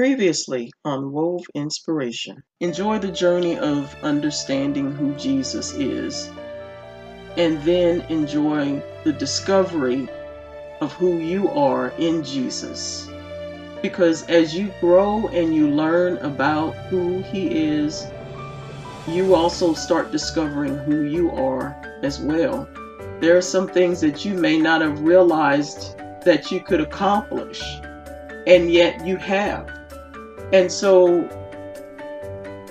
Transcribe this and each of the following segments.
Previously on Wove Inspiration. Enjoy the journey of understanding who Jesus is, and then enjoy the discovery of who you are in Jesus. Because as you grow and you learn about who He is, you also start discovering who you are as well. There are some things that you may not have realized that you could accomplish, and yet you have. And so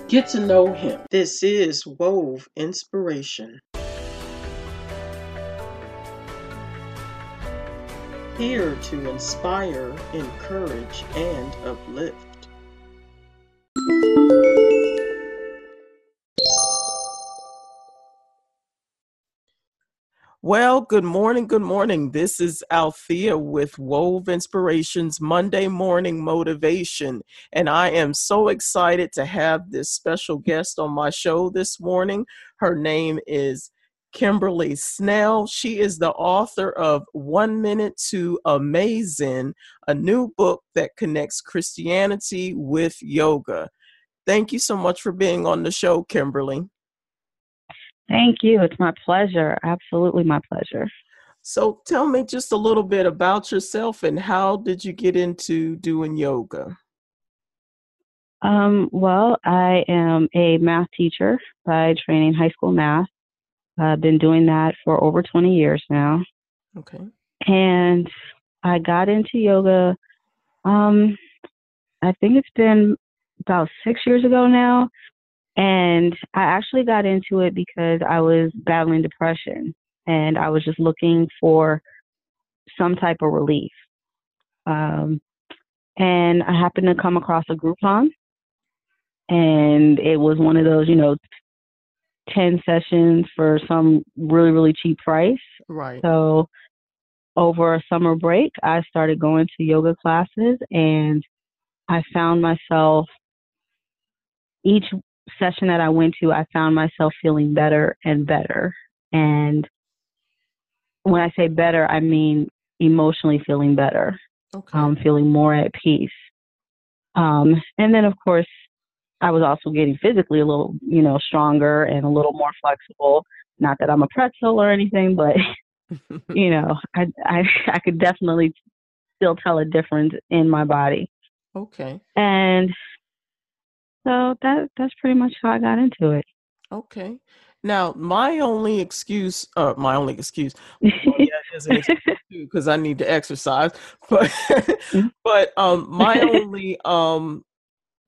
get to know him. This is Wove Inspiration. Here to inspire, encourage, and uplift. Well, good morning. Good morning. This is Althea with Wove Inspirations Monday Morning Motivation. And I am so excited to have this special guest on my show this morning. Her name is Kimberly Snell. She is the author of One Minute to Amazing, a new book that connects Christianity with yoga. Thank you so much for being on the show, Kimberly. Thank you. It's my pleasure. Absolutely my pleasure. So tell me just a little bit about yourself and how did you get into doing yoga? Um, well, I am a math teacher by training high school math. I've been doing that for over 20 years now. Okay. And I got into yoga, um, I think it's been about six years ago now. And I actually got into it because I was battling depression and I was just looking for some type of relief. Um, and I happened to come across a Groupon, and it was one of those, you know, 10 sessions for some really, really cheap price. Right. So over a summer break, I started going to yoga classes and I found myself each session that I went to, I found myself feeling better and better. And when I say better, I mean emotionally feeling better, Okay. um, feeling more at peace. Um, and then, of course, I was also getting physically a little, you know, stronger and a little more flexible. Not that I'm a pretzel or anything, but you know, I I I could definitely still tell a difference in my body. okay. And so that that's pretty much how I got into it. Okay. Now, my only excuse, uh, my only excuse, well, yeah, is an excuse too, because I need to exercise. But, Mhm. but um, my only um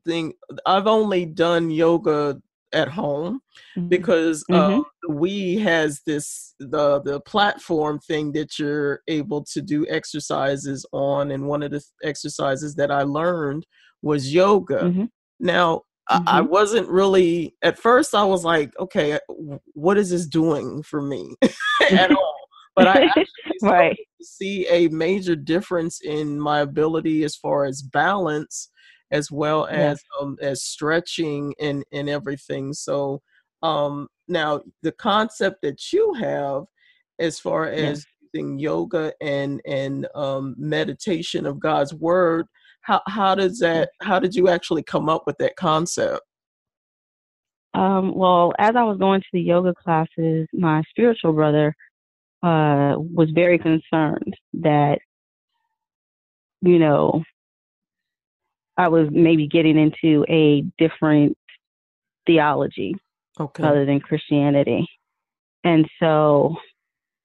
thing, I've only done yoga at home Mhm. because um, the Wii has this the the platform thing that you're able to do exercises on, and one of the exercises that I learned was yoga. Mhm. Now, I, I Mhm. wasn't really at first. I was like, okay, what is this doing for me at all? But I actually Right. see a major difference in my ability as far as balance, as well as um, as stretching and and everything. So um, now the concept that you have, as far as using yoga and and um, meditation of God's word how how does that how did you actually come up with that concept Um, well, as I was going to the yoga classes, my spiritual brother uh, was very concerned that, you know, I was maybe getting into a different theology okay other than Christianity. And so,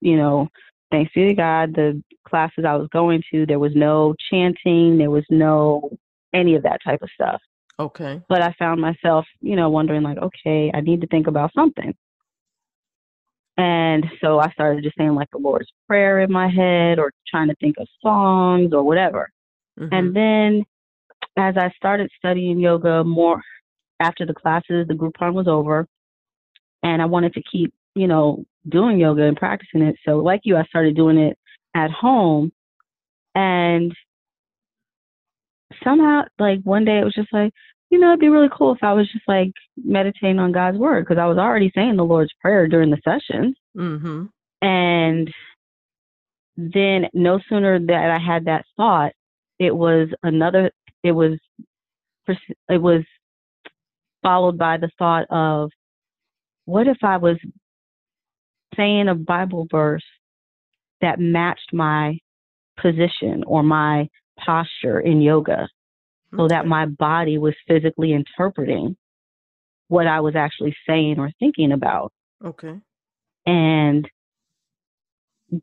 you know, thanks be to God, the classes I was going to, there was no chanting, there was no any of that type of stuff. okay But I found myself, you know, wondering like, okay, I need to think about something. And so I started just saying like the Lord's Prayer in my head or trying to think of songs or whatever. Mhm. And then as I started studying yoga more after the classes, the Groupon was over, and I wanted to keep, you know, doing yoga and practicing it. So, like you, I started doing it at home. And somehow, like one day, it was just like, you know, it'd be really cool if I was just like meditating on God's word because I was already saying the Lord's Prayer during the sessions. Mhm. And then no sooner that I had that thought, it was another, it was it was followed by the thought of what if I was saying a Bible verse that matched my position or my posture in yoga so that my body was physically interpreting what I was actually saying or thinking about. Okay. And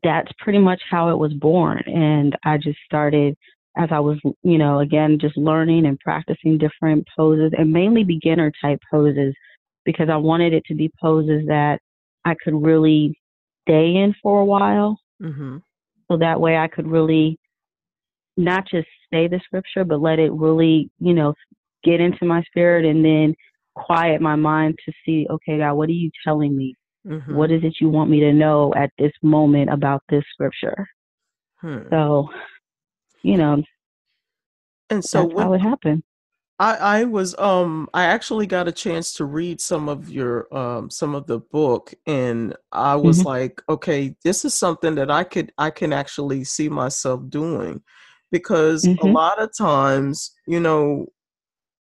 that's pretty much how it was born. And I just started as I was, you know, again, just learning and practicing different poses and mainly beginner type poses because I wanted it to be poses that I could really stay in for a while. Mm-hmm. So that way I could really not just say the scripture, but let it really, you know, get into my spirit and then quiet my mind to see, okay, God, what are you telling me? Mm-hmm. What is it you want me to know at this moment about this scripture? Hmm. So, you know, and so that's how it happened. I, I was um I actually got a chance to read some of your um some of the book and I was mm-hmm. like, okay, this is something that I could I can actually see myself doing because mm-hmm. a lot of times, you know,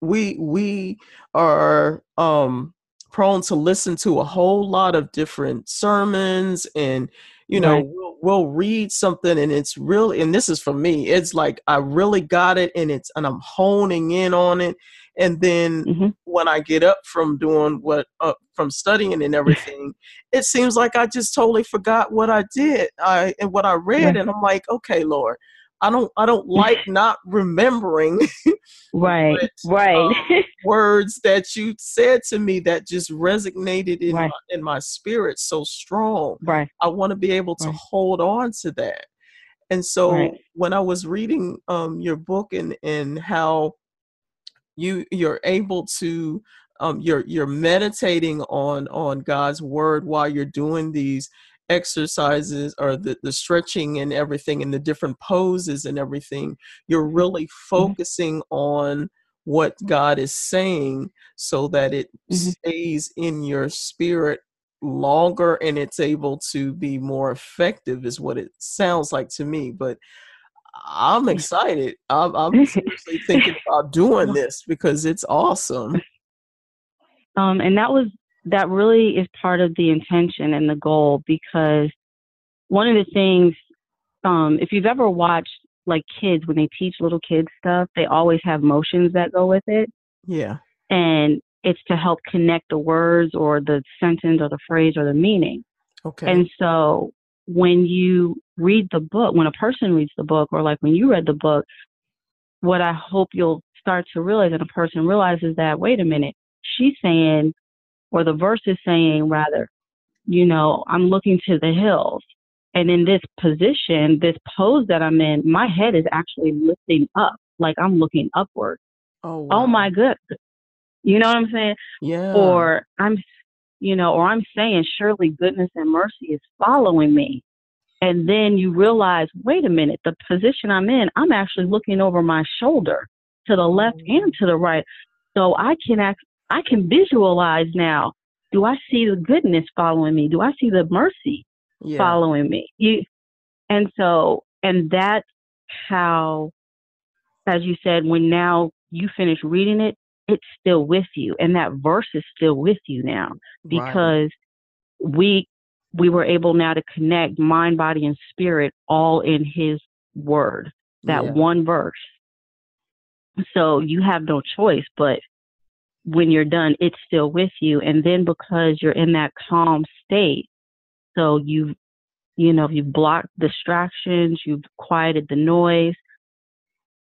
we we are um prone to listen to a whole lot of different sermons and you know right. we'll, we'll, read something and it's really and this is for me it's like i really got it and it's and i'm honing in on it and then mm-hmm. when i get up from doing what uh, from studying and everything it seems like i just totally forgot what i did i and what i read right. and i'm like okay lord I don't I don't like not remembering right but, right um, words that you said to me that just resonated in right. my, in my spirit so strong. Right. I want to be able to right. hold on to that. And so right. when I was reading um, your book and and how you you're able to um, you're you're meditating on on God's word while you're doing these exercises or the, the stretching and everything and the different poses and everything, you're really mm-hmm. focusing mm-hmm. on what God is saying so that it mm-hmm. stays in your spirit longer and it's able to be more effective is what it sounds like to me but i'm excited i'm, I'm seriously thinking about doing this because it's awesome um and that was that really is part of the intention and the goal because one of the things, um, if you've ever watched like kids when they teach little kids stuff, they always have motions that go with it. Yeah. And it's to help connect the words or the sentence or the phrase or the meaning. Okay. And so when you read the book, when a person reads the book, or like when you read the book, what I hope you'll start to realize and a person realizes that, wait a minute, she's saying or the verse is saying rather, you know, I'm looking to the hills. And in this position, this pose that I'm in, my head is actually lifting up, like I'm looking upward. Oh, wow. oh my good. You know what I'm saying? Yeah. Or I'm, you know, or I'm saying, surely goodness and mercy is following me. And then you realize, wait a minute, the position I'm in, I'm actually looking over my shoulder to the left mm. and to the right. So I can act, I can visualize now. Do I see the goodness following me? Do I see the mercy yeah. following me? You, and so, and that's how, as you said, when now you finish reading it, it's still with you, and that verse is still with you now because right. we we were able now to connect mind, body, and spirit all in His Word. That yeah. one verse. So you have no choice but when you're done, it's still with you. And then because you're in that calm state, so you've, you know, you've blocked distractions, you've quieted the noise.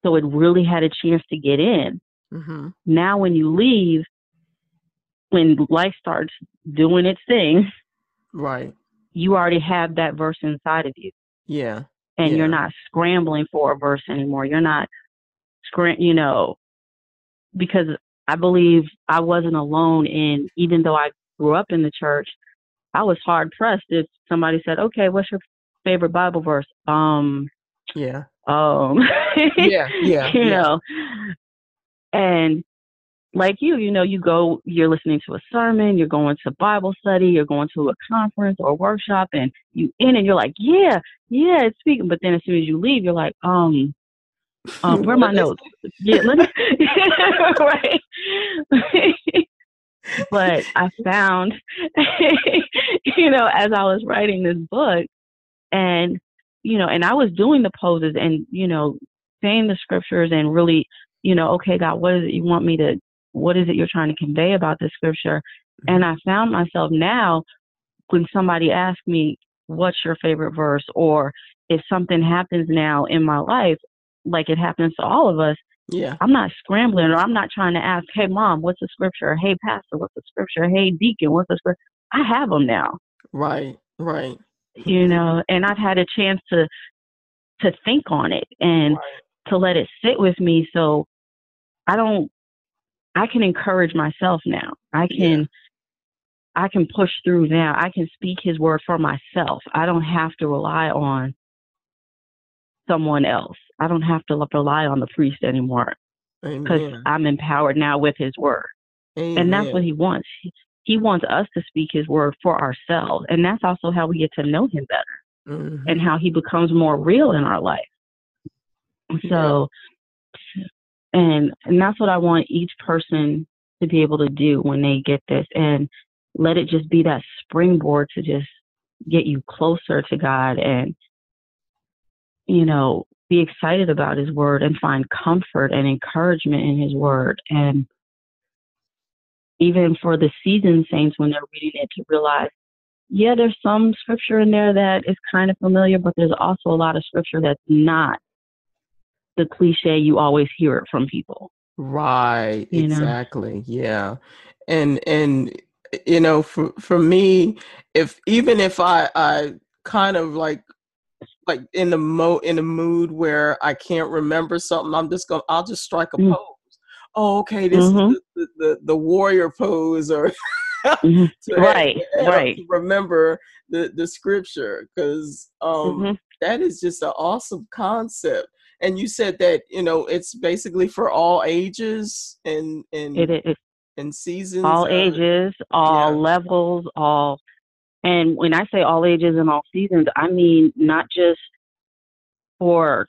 So it really had a chance to get in. Mm-hmm. Now, when you leave, when life starts doing its thing, right, you already have that verse inside of you. Yeah. And yeah. you're not scrambling for a verse anymore. You're not, scram- you know, because I believe I wasn't alone in, even though I grew up in the church, I was hard pressed if somebody said, okay, what's your favorite Bible verse? Um, yeah. Um, yeah, yeah. you yeah. know, and like you, you know, you go, you're listening to a sermon, you're going to Bible study, you're going to a conference or a workshop, and you in and you're like, yeah, yeah, it's speaking. But then as soon as you leave, you're like, um, Um, where are my notes? Yeah, let me, right. but I found, you know, as I was writing this book, and you know, and I was doing the poses and you know, saying the scriptures and really, you know, okay, God, what is it you want me to? What is it you're trying to convey about the scripture? And I found myself now when somebody asks me, "What's your favorite verse?" or if something happens now in my life, like it happens to all of us, Yeah. I'm not scrambling or I'm not trying to ask, hey, mom, what's the scripture? Hey, pastor, what's the scripture? Hey, deacon, what's the scripture? I have them now, Right. Right. you know, and I've had a chance to to think on it and Right. to let it sit with me. So I don't, I can encourage myself now. I can, I can push through now. I can speak His word for myself. I don't have to rely on someone else. I don't have to rely on the priest anymore because I'm empowered now with His word. And that's what he wants. He, wants us to speak his word for ourselves. And that's also how we get to know him better Mhm. and how he becomes more real in our life. So, and, and that's what I want each person to be able to do when they get this and let it just be that springboard to just get you closer to God and, you know, be excited about his word and find comfort and encouragement in his word. And even for the seasoned saints when they're reading it to realize, yeah, there's some scripture in there that is kind of familiar, but there's also a lot of scripture that's not the cliche you always hear it from people. Right, You know? exactly. Yeah. And and you know, for for me, if even if I I kind of like like in the mo in a mood where I can't remember something, I'm just gonna I'll just strike a Mm. pose. Oh, okay, this Mhm. is the, the, the, warrior pose or Mhm. to Right, right. to remember the the scripture because um Mhm. that is just an awesome concept and you said that you know it's basically for all ages and and It is and seasons all ages, all yeah. levels, all. And when I say all ages and all seasons, I mean not just for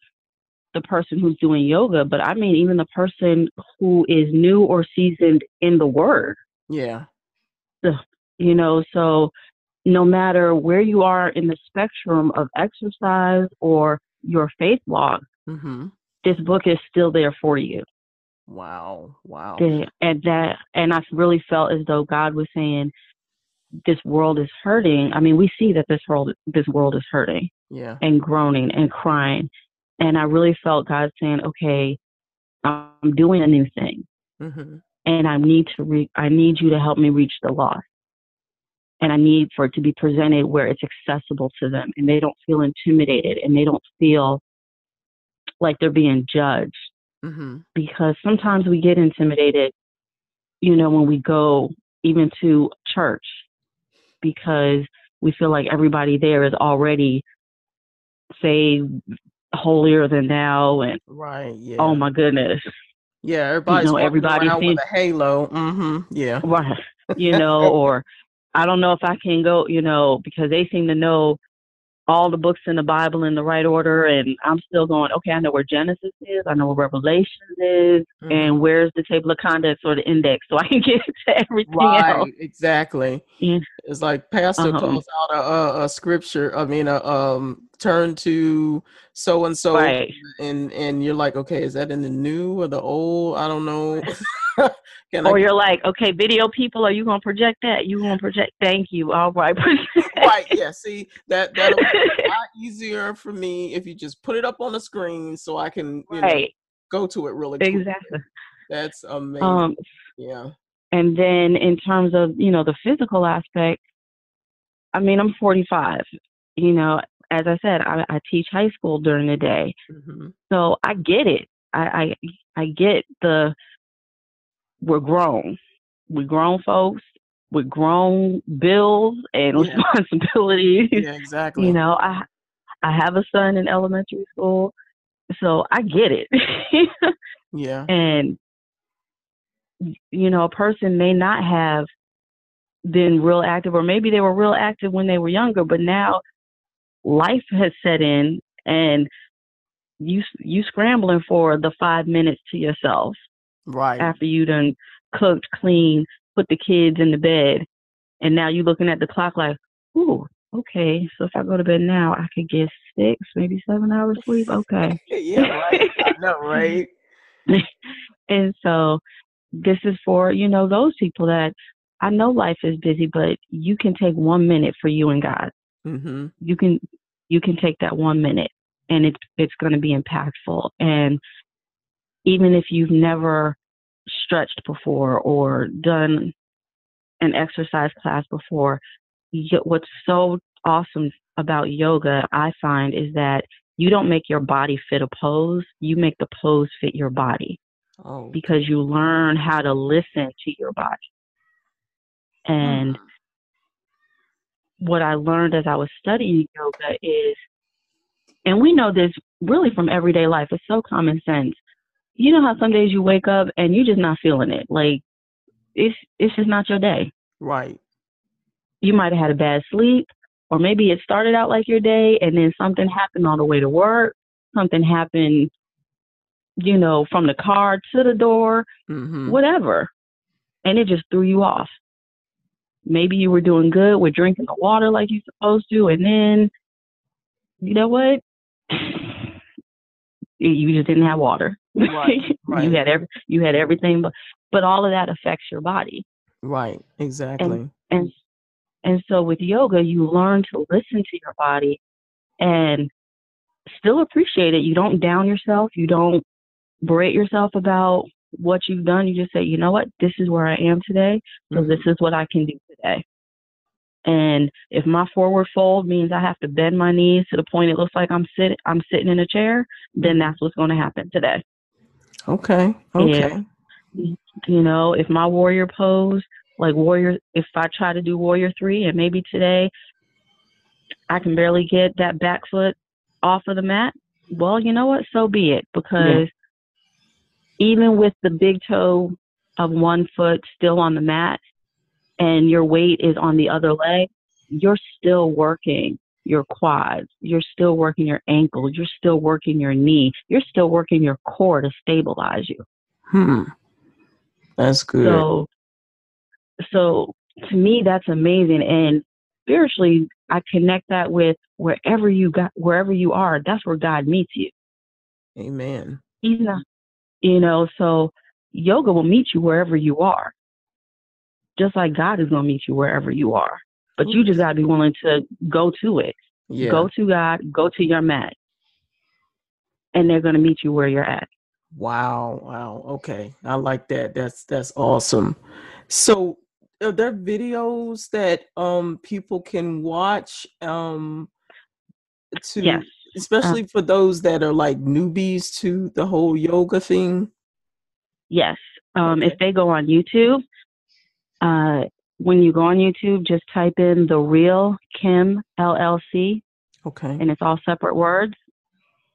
the person who's doing yoga, but I mean even the person who is new or seasoned in the word. yeah You know, so no matter where you are in the spectrum of exercise or your faith walk, mm-hmm. this book is still there for you. wow wow And that, and I really felt as though God was saying, this world is hurting. I mean, we see that this world, this world is hurting yeah and groaning and crying. And I really felt God saying, okay, I'm doing a new thing mm-hmm. and I need to re- I need you to help me reach the lost. And I need for it to be presented where it's accessible to them and they don't feel intimidated and they don't feel like they're being judged Mm-hmm. because sometimes we get intimidated, you know, when we go even to church because we feel like everybody there is already say holier than thou and right yeah. oh my goodness. Yeah everybody's know, everybody around seems- with a halo. Mm-hmm yeah. Right you know or i don't know if i can go you know because they seem to know all the books in the bible in the right order and i'm still going okay i know where genesis is i know where revelation is Mhm. and where's the table of contents or the index so i can get to everything right else exactly Yeah. it's like pastor Uh-huh. calls out a, a, a scripture i mean a um turn to so and so right and and you're like okay is that in the new or the old i don't know or I, you're like okay video people are you going to project that you going to project thank you all right right yeah see that that'll be a lot easier for me if you just put it up on the screen so i can you know right go to it really quick. exactly that's amazing um yeah And then in terms of, you know, the physical aspect, I mean, I'm 45. You know, as I said, I, I teach high school during the day. hmm So I get it. I, I I get the we're grown. We're grown folks with grown bills and Yeah. responsibilities. yeah exactly You know, I I have a son in elementary school. So I get it. yeah and you know a person may not have been real active or maybe they were real active when they were younger but now life has set in and you you scrambling for the five minutes to yourself right after you done cooked, clean, put the kids in the bed, and now you're looking at the clock like, ooh, okay. So if I go to bed now, I could get six, maybe seven hours sleep. Okay. yeah, right. I know, right. and so this is for you know those people that I know life is busy, but you can take one minute for you and God. Mm-hmm. You can you can take that one minute, and it's it's going to be impactful. And even if you've never stretched before or done an exercise class before, what's so awesome about yoga, I find, is that you don't make your body fit a pose, you make the pose fit your body. Oh. Because you learn how to listen to your body. And mm. what I learned as I was studying yoga is, and we know this really from everyday life, it's so common sense. You know how some days you wake up and you're just not feeling it. Like it's it's just not your day. Right. You might have had a bad sleep, or maybe it started out like your day and then something happened on the way to work, something happened, you know, from the car to the door, mm-hmm. whatever. And it just threw you off. Maybe you were doing good with drinking the water like you're supposed to, and then, you know what? you just didn't have water. Right, right. you had every, you had everything, but but all of that affects your body. Right, exactly. And, and and so with yoga, you learn to listen to your body and still appreciate it. You don't down yourself. You don't berate yourself about what you've done. You just say, you know what, this is where I am today. So mm-hmm. this is what I can do today. And if my forward fold means I have to bend my knees to the point it looks like I'm sitting I'm sitting in a chair, then mm-hmm. that's what's going to happen today. Okay. Okay. If, you know, if my warrior pose like warrior if i try to do warrior three and maybe today i can barely get that back foot off of the mat well you know what so be it because yeah. even with the big toe of one foot still on the mat and your weight is on the other leg you're still working your quads you're still working your ankles you're still working your knee you're still working your core to stabilize you hmm that's good so so to me, that's amazing. And spiritually, I connect that with wherever you got, wherever you are, that's where God meets you. Amen. He's not, you know, so yoga will meet you wherever you are. Just like God is going to meet you wherever you are. But you just got to be willing to go to it. Yeah. Go to God, go to your mat. And they're going to meet you where you're at. Wow, wow. Okay. I like that. That's that's awesome. So are there videos that um people can watch um to yes. especially uh, for those that are like newbies to the whole yoga thing yes um okay. if they go on youtube uh when you go on youtube just type in the real kim llc okay and it's all separate words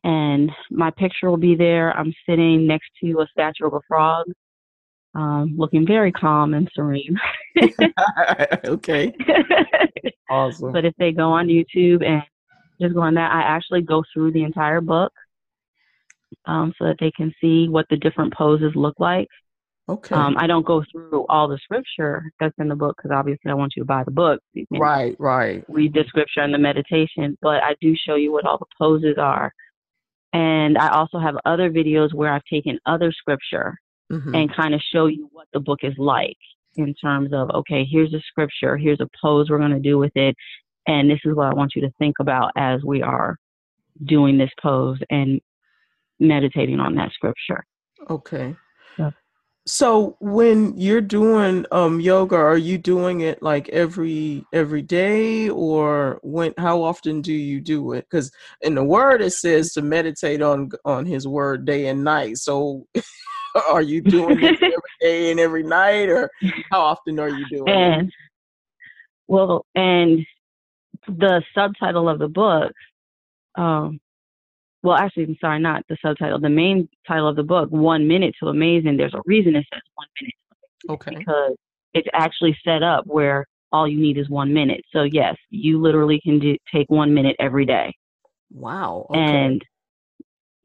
and my picture will be there i'm sitting next to a statue of a frog um, looking very calm and serene. okay. awesome. But if they go on YouTube and just go on that, I actually go through the entire book um, so that they can see what the different poses look like. Okay. Um, I don't go through all the scripture that's in the book because obviously I want you to buy the book. right, right. Read the scripture and the meditation, but I do show you what all the poses are. And I also have other videos where I've taken other scripture mm-hmm. and kind of show you what the book is like in terms of okay, here's a scripture, here's a pose we're going to do with it, and this is what I want you to think about as we are doing this pose and meditating on that scripture. Okay. So when you're doing um yoga, are you doing it like every every day or when how often do you do it? Cuz in the word it says to meditate on on his word day and night. So are you doing it every day and every night, or how often are you doing and, it? Well, and the subtitle of the book, um, well, actually, I'm sorry, not the subtitle. The main title of the book, One Minute to Amazing. There's a reason it says one minute. Okay. Because it's actually set up where all you need is one minute. So yes, you literally can do, take one minute every day. Wow. Okay. And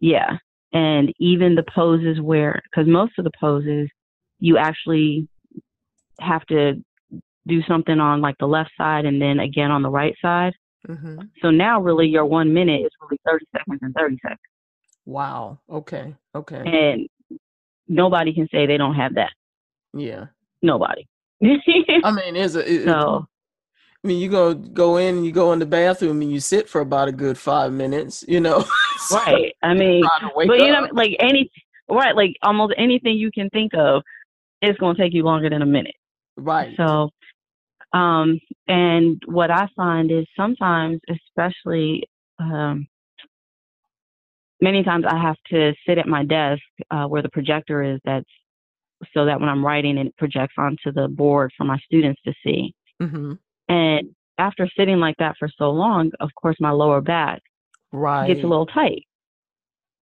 Yeah. And even the poses where, because most of the poses, you actually have to do something on like the left side and then again on the right side. Mm-hmm. So now, really, your one minute is really 30 seconds and 30 seconds. Wow. Okay. Okay. And nobody can say they don't have that. Yeah. Nobody. I mean, is it? So, I mean, you go go in, and you go in the bathroom, and you sit for about a good five minutes. You know. so right. I mean, but you know, like any right, like almost anything you can think of, it's going to take you longer than a minute. Right. So, um, and what I find is sometimes, especially, um, many times I have to sit at my desk uh, where the projector is. That's so that when I'm writing, it projects onto the board for my students to see. Mm-hmm. And after sitting like that for so long, of course, my lower back right. gets a little tight.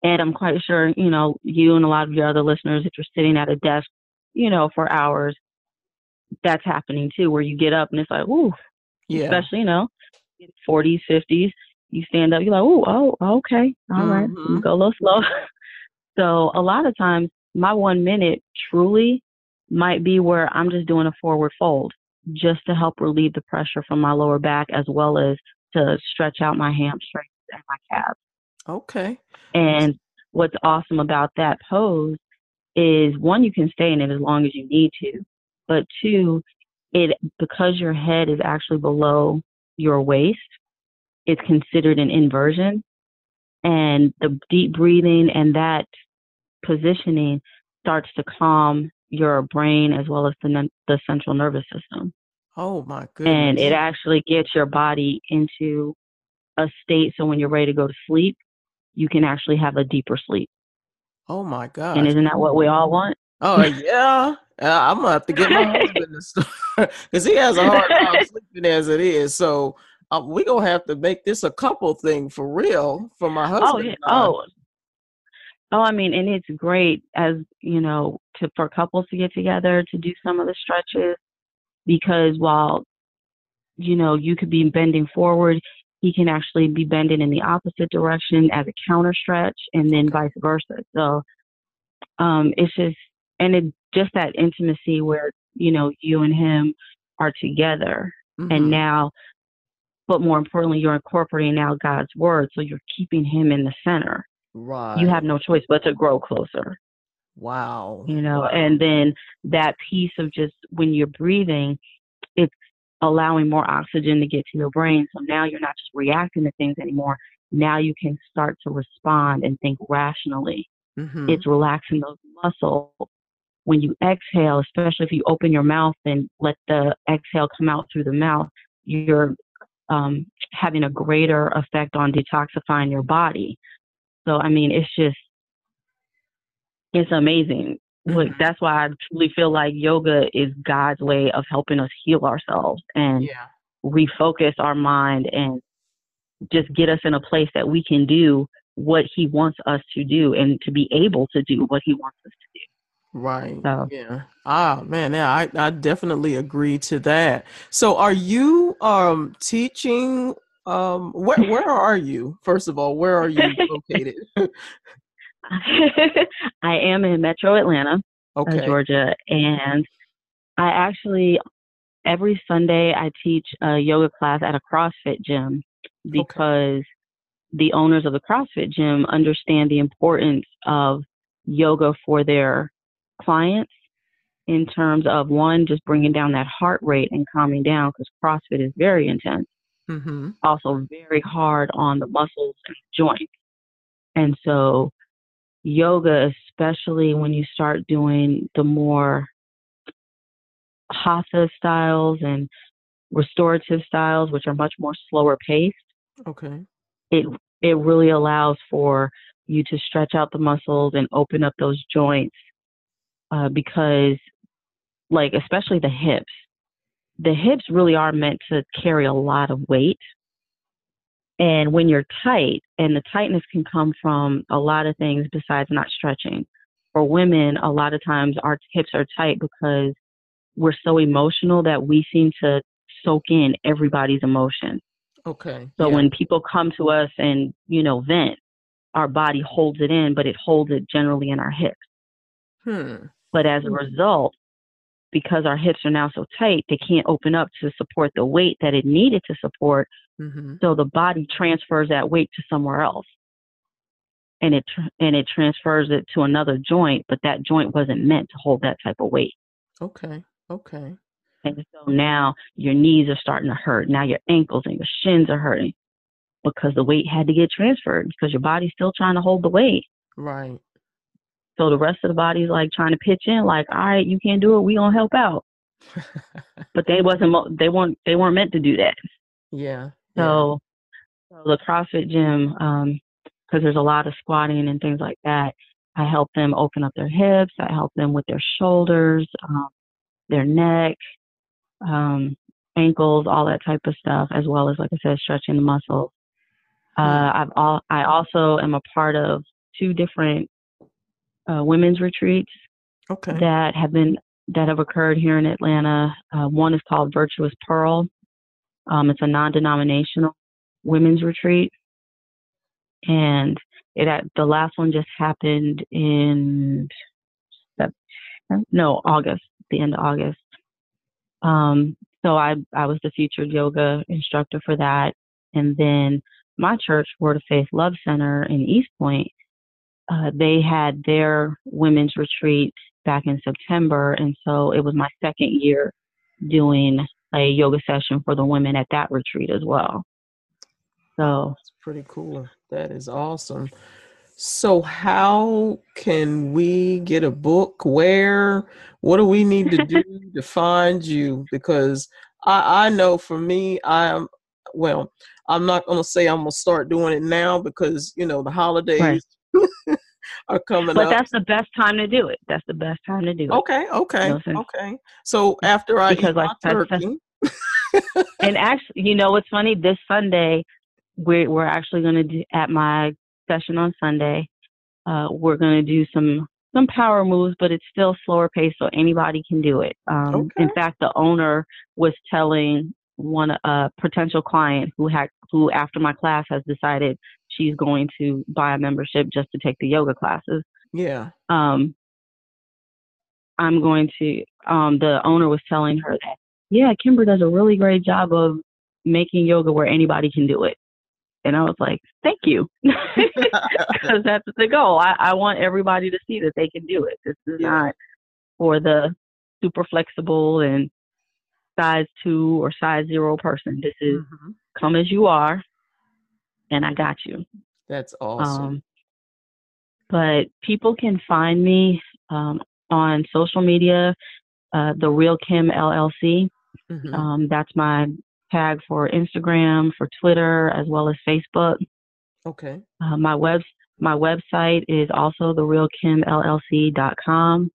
And I'm quite sure, you know, you and a lot of your other listeners, if you're sitting at a desk, you know, for hours, that's happening too, where you get up and it's like, ooh, yeah. especially, you know, 40s, 50s, you stand up, you're like, ooh, oh, okay, all right, mm-hmm. go a little slow. so a lot of times, my one minute truly might be where I'm just doing a forward fold just to help relieve the pressure from my lower back as well as to stretch out my hamstrings and my calves. Okay. And what's awesome about that pose is one, you can stay in it as long as you need to, but two, it because your head is actually below your waist, it's considered an inversion. And the deep breathing and that positioning starts to calm your brain as well as the, the central nervous system. Oh my goodness. And it actually gets your body into a state so when you're ready to go to sleep, you can actually have a deeper sleep. Oh my god! And isn't that what we all want? Oh yeah, I'm gonna have to get my husband to start because he has a hard time sleeping as it is. So uh, we gonna have to make this a couple thing for real for my oh, husband. Oh yeah. Oh. Oh, I mean, and it's great as you know to for couples to get together to do some of the stretches because while you know you could be bending forward, he can actually be bending in the opposite direction as a counter stretch and then vice versa. So um, it's just, and it just that intimacy where, you know, you and him are together. Mm-hmm. And now, but more importantly, you're incorporating now God's word. So you're keeping him in the center. Right. You have no choice but to grow closer. Wow. You know, wow. and then that piece of just when you're breathing, it's allowing more oxygen to get to your brain. So now you're not just reacting to things anymore. Now you can start to respond and think rationally. Mm-hmm. It's relaxing those muscles. When you exhale, especially if you open your mouth and let the exhale come out through the mouth, you're um, having a greater effect on detoxifying your body. So, I mean, it's just, it's amazing. Mm-hmm. that's why I truly feel like yoga is God's way of helping us heal ourselves and yeah. refocus our mind and just get us in a place that we can do what He wants us to do and to be able to do what He wants us to do. Right. So. Yeah. Ah, man. Yeah, I, I definitely agree to that. So, are you um teaching? Um, where where are you? First of all, where are you located? I am in Metro Atlanta, uh, okay. Georgia, and I actually every Sunday I teach a yoga class at a CrossFit gym because okay. the owners of the CrossFit gym understand the importance of yoga for their clients in terms of one just bringing down that heart rate and calming down because CrossFit is very intense. Mm-hmm. Also very hard on the muscles and joints. And so yoga, especially when you start doing the more hatha styles and restorative styles, which are much more slower paced. Okay. It it really allows for you to stretch out the muscles and open up those joints uh, because, like, especially the hips, the hips really are meant to carry a lot of weight and when you're tight, and the tightness can come from a lot of things besides not stretching. For women, a lot of times our hips are tight because we're so emotional that we seem to soak in everybody's emotion. Okay. So yeah. when people come to us and, you know, vent, our body holds it in, but it holds it generally in our hips. Hmm. But as a result, because our hips are now so tight, they can't open up to support the weight that it needed to support. Mm-hmm. So the body transfers that weight to somewhere else, and it tr- and it transfers it to another joint, but that joint wasn't meant to hold that type of weight. Okay. Okay. And so now your knees are starting to hurt. Now your ankles and your shins are hurting because the weight had to get transferred because your body's still trying to hold the weight. Right. So the rest of the body's like trying to pitch in, like, all right, you can't do it, we gonna help out. But they wasn't, they weren't, they weren't meant to do that. yeah. So, so the CrossFit gym, um, because there's a lot of squatting and things like that. I help them open up their hips. I help them with their shoulders, um, their neck, um, ankles, all that type of stuff, as well as, like I said, stretching the muscles. Uh, I've all, I also am a part of two different uh, women's retreats Okay. that have been that have occurred here in Atlanta. Uh, one is called Virtuous Pearl. Um, it's a non-denominational women's retreat, and it at the last one just happened in no August, the end of August. Um, so I I was the featured yoga instructor for that, and then my church, Word of Faith Love Center in East Point, uh, they had their women's retreat back in September, and so it was my second year doing a yoga session for the women at that retreat as well. So That's pretty cool. That is awesome. So, how can we get a book? Where? What do we need to do to find you? Because I, I know for me, I am, well, I'm not going to say I'm going to start doing it now because, you know, the holidays are coming but up. that's the best time to do it. That's the best time to do it. Okay, okay, okay. So, after I Because eat like my turkey, And actually, you know what's funny? This Sunday, we're we're actually going to do at my session on Sunday. Uh, we're going to do some some power moves, but it's still slower pace, so anybody can do it. Um, In fact, the owner was telling one a potential client who had who after my class has decided she's going to buy a membership just to take the yoga classes. yeah. um, I'm going to, um, the owner was telling her that, yeah, Kimber does a really great job of making yoga where anybody can do it. And I was like, thank you. Because that's the goal. I, I want everybody to see that they can do it. This is Yeah. not for the super flexible and size two or size zero person. This is Mhm. come as you are, and I got you. That's awesome. Um, but people can find me um, on social media, uh, the Real Kim LLC. Mhm. Um, that's my tag for Instagram, for Twitter, as well as Facebook. okay. Uh, my web my website is also therealkimllc.com.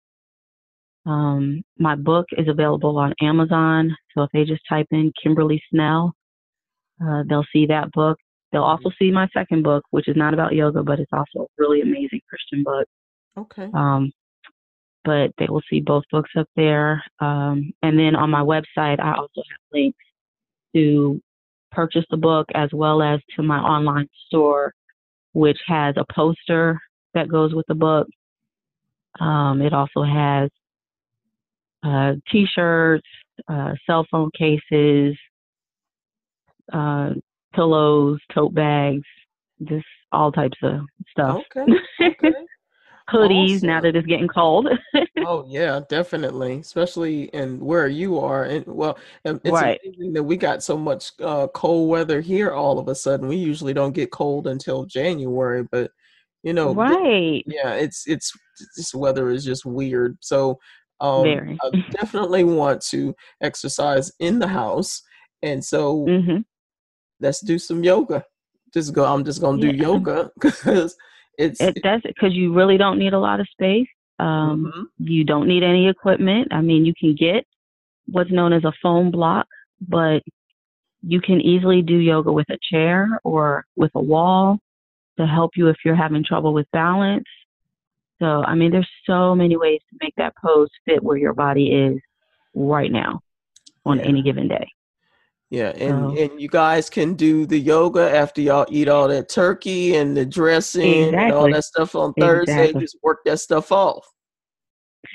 Um, my book is available on Amazon, so if they just type in Kimberly Snell, uh, they'll see that book. They'll also see my second book, which is not about yoga, but it's also a really amazing Christian book. Okay. Um, but they will see both books up there. Um, and then on my website, I also have links to purchase the book as well as to my online store, which has a poster that goes with the book. Um, it also has uh, t-shirts, uh, cell phone cases, uh, pillows, tote bags, just all types of stuff. Okay. Okay. Hoodies now that it's getting cold. oh yeah, definitely. Especially in where you are, and well, it's Right. amazing that we got so much uh, cold weather here all of a sudden. We usually don't get cold until January, but you know, right. yeah, it's it's this weather is just weird. So um, Very. I definitely want to exercise in the house, and so hmm let's do some yoga. Just go. I'm just gonna do Yeah. yoga because it's. It does because you really don't need a lot of space. Um, Mhm. You don't need any equipment. I mean, you can get what's known as a foam block, but you can easily do yoga with a chair or with a wall to help you if you're having trouble with balance. So, I mean, there's so many ways to make that pose fit where your body is right now on Yeah. any given day. Yeah, and uh-huh. and you guys can do the yoga after y'all eat all that turkey and the dressing exactly. and all that stuff on Thursday. Exactly. Just work that stuff off.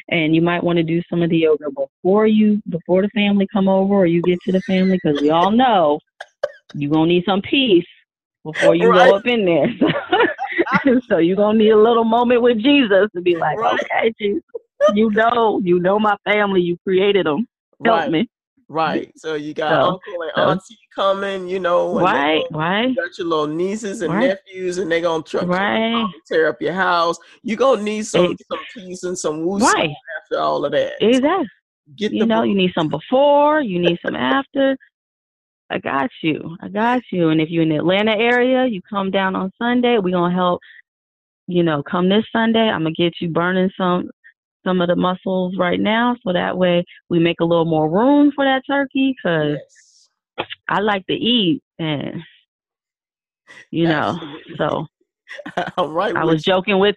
And you might want to do some of the yoga before you before the family come over or you get to the family because we all know you're gonna need some peace before you right. go up in there. So, so you're gonna need a little moment with Jesus to be like, right. okay, Jesus, you know, you know my family, you created them. Help right. me. Right. So you got so, uncle and auntie coming, you know. Right, gonna, right. You got your little nieces and right. nephews, and they're going to right. tear up your house. You're going to need some, some peace and some woo right. after all of that. Exactly. Get you know, book. you need some before, you need some after. I got you. I got you. And if you're in the Atlanta area, you come down on Sunday. We're going to help, you know, come this Sunday. I'm going to get you burning some some of the muscles right now so that way we make a little more room for that turkey because yes. I like to eat and you know so I'm I was joking with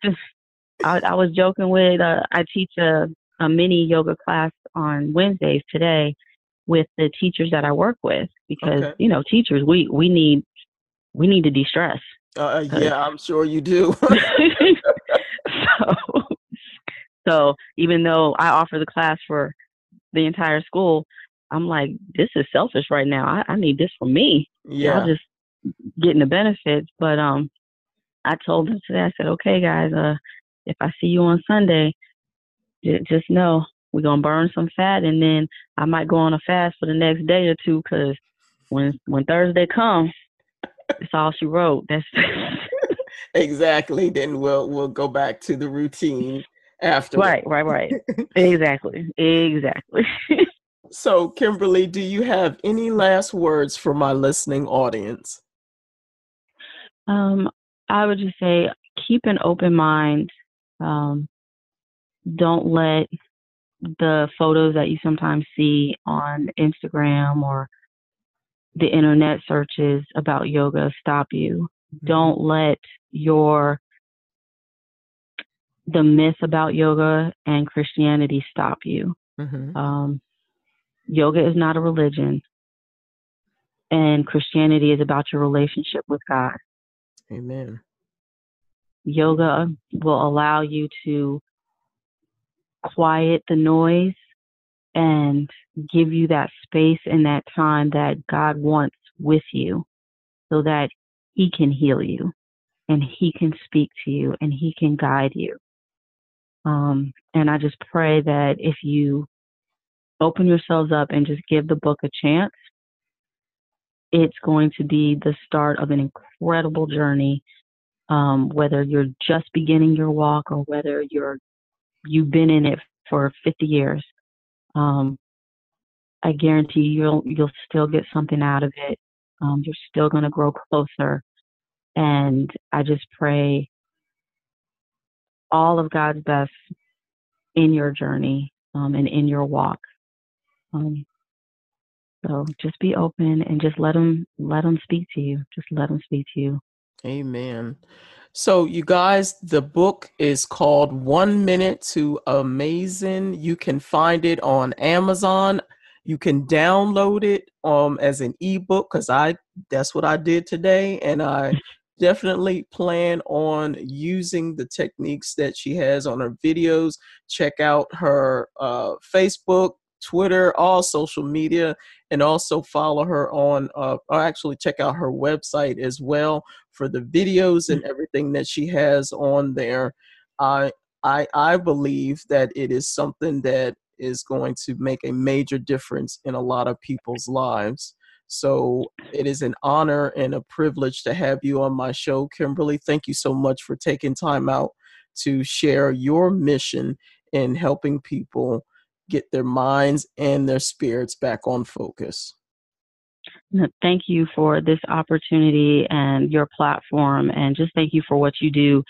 I, I was joking with uh, I teach a, a mini yoga class on Wednesdays today with the teachers that I work with because okay. you know teachers we we need we need to de-stress. Uh, yeah, I'm sure you do. so so even though I offer the class for the entire school, I'm like, this is selfish right now. I, I need this for me. Yeah. I'm just getting the benefits. But um I told them today, I said, okay, guys, uh, if I see you on Sunday, j- just know we're gonna burn some fat, and then I might go on a fast for the next day or two, cause when when Thursday comes, it's all she wrote. That's exactly. Then we'll we'll go back to the routine after. Right, right, right. exactly, exactly. so, Kimberly, do you have any last words for my listening audience? Um, I would just say keep an open mind. Um, don't let the photos that you sometimes see on Instagram or the internet searches about yoga stop you. Mm-hmm. Don't let your the myth about yoga and Christianity stop you. Mm-hmm. Um, yoga is not a religion, and Christianity is about your relationship with God. Amen. Yoga will allow you to quiet the noise and give you that space and that time that God wants with you so that He can heal you and He can speak to you and He can guide you. Um, and I just pray that if you open yourselves up and just give the book a chance, it's going to be the start of an incredible journey. Um, whether you're just beginning your walk or whether you're you've been in it for 50 years, um, I guarantee you'll you'll still get something out of it. Um, you're still going to grow closer, and I just pray all of God's best in your journey um, and in your walk. Um, so just be open and just let them let them speak to you. Just let them speak to you. Amen. So you guys, the book is called One Minute to Amazing. You can find it on Amazon. You can download it um as an ebook because I that's what I did today, and I definitely plan on using the techniques that she has on her videos. Check out her uh, Facebook, Twitter, all social media, and also follow her on, uh, or actually check out her website as well for the videos and everything that she has on there. I I I believe that it is something that is going to make a major difference in a lot of people's lives. So it is an honor and a privilege to have you on my show, Kimberly. Thank you so much for taking time out to share your mission in helping people get their minds and their spirits back on focus. Thank you for this opportunity and your platform, and just thank you for what you do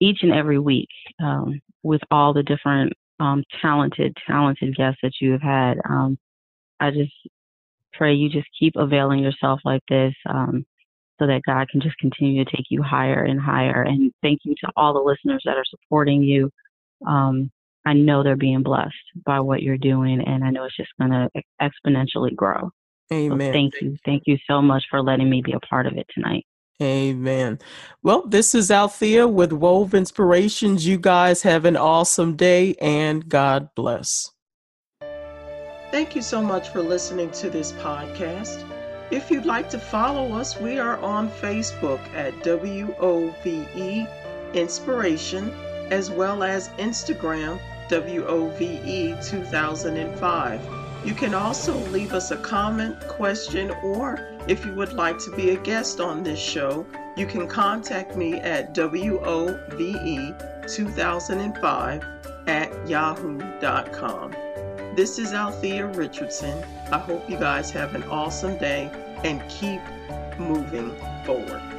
each and every week um, with all the different um, talented, talented guests that you have had. Um, I just pray you just keep availing yourself like this um, so that God can just continue to take you higher and higher. And thank you to all the listeners that are supporting you. Um, I know they're being blessed by what you're doing, and I know it's just going to exponentially grow. Amen. So thank you. Thank you so much for letting me be a part of it tonight. Amen. Well, this is Althea with Wove Inspirations. You guys have an awesome day and God bless. Thank you so much for listening to this podcast. If you'd like to follow us, we are on Facebook at WOVE Inspiration as well as Instagram WOVE 2005. You can also leave us a comment, question, or if you would like to be a guest on this show, you can contact me at WOVE2005 at yahoo.com. This is Althea Richardson. I hope you guys have an awesome day and keep moving forward.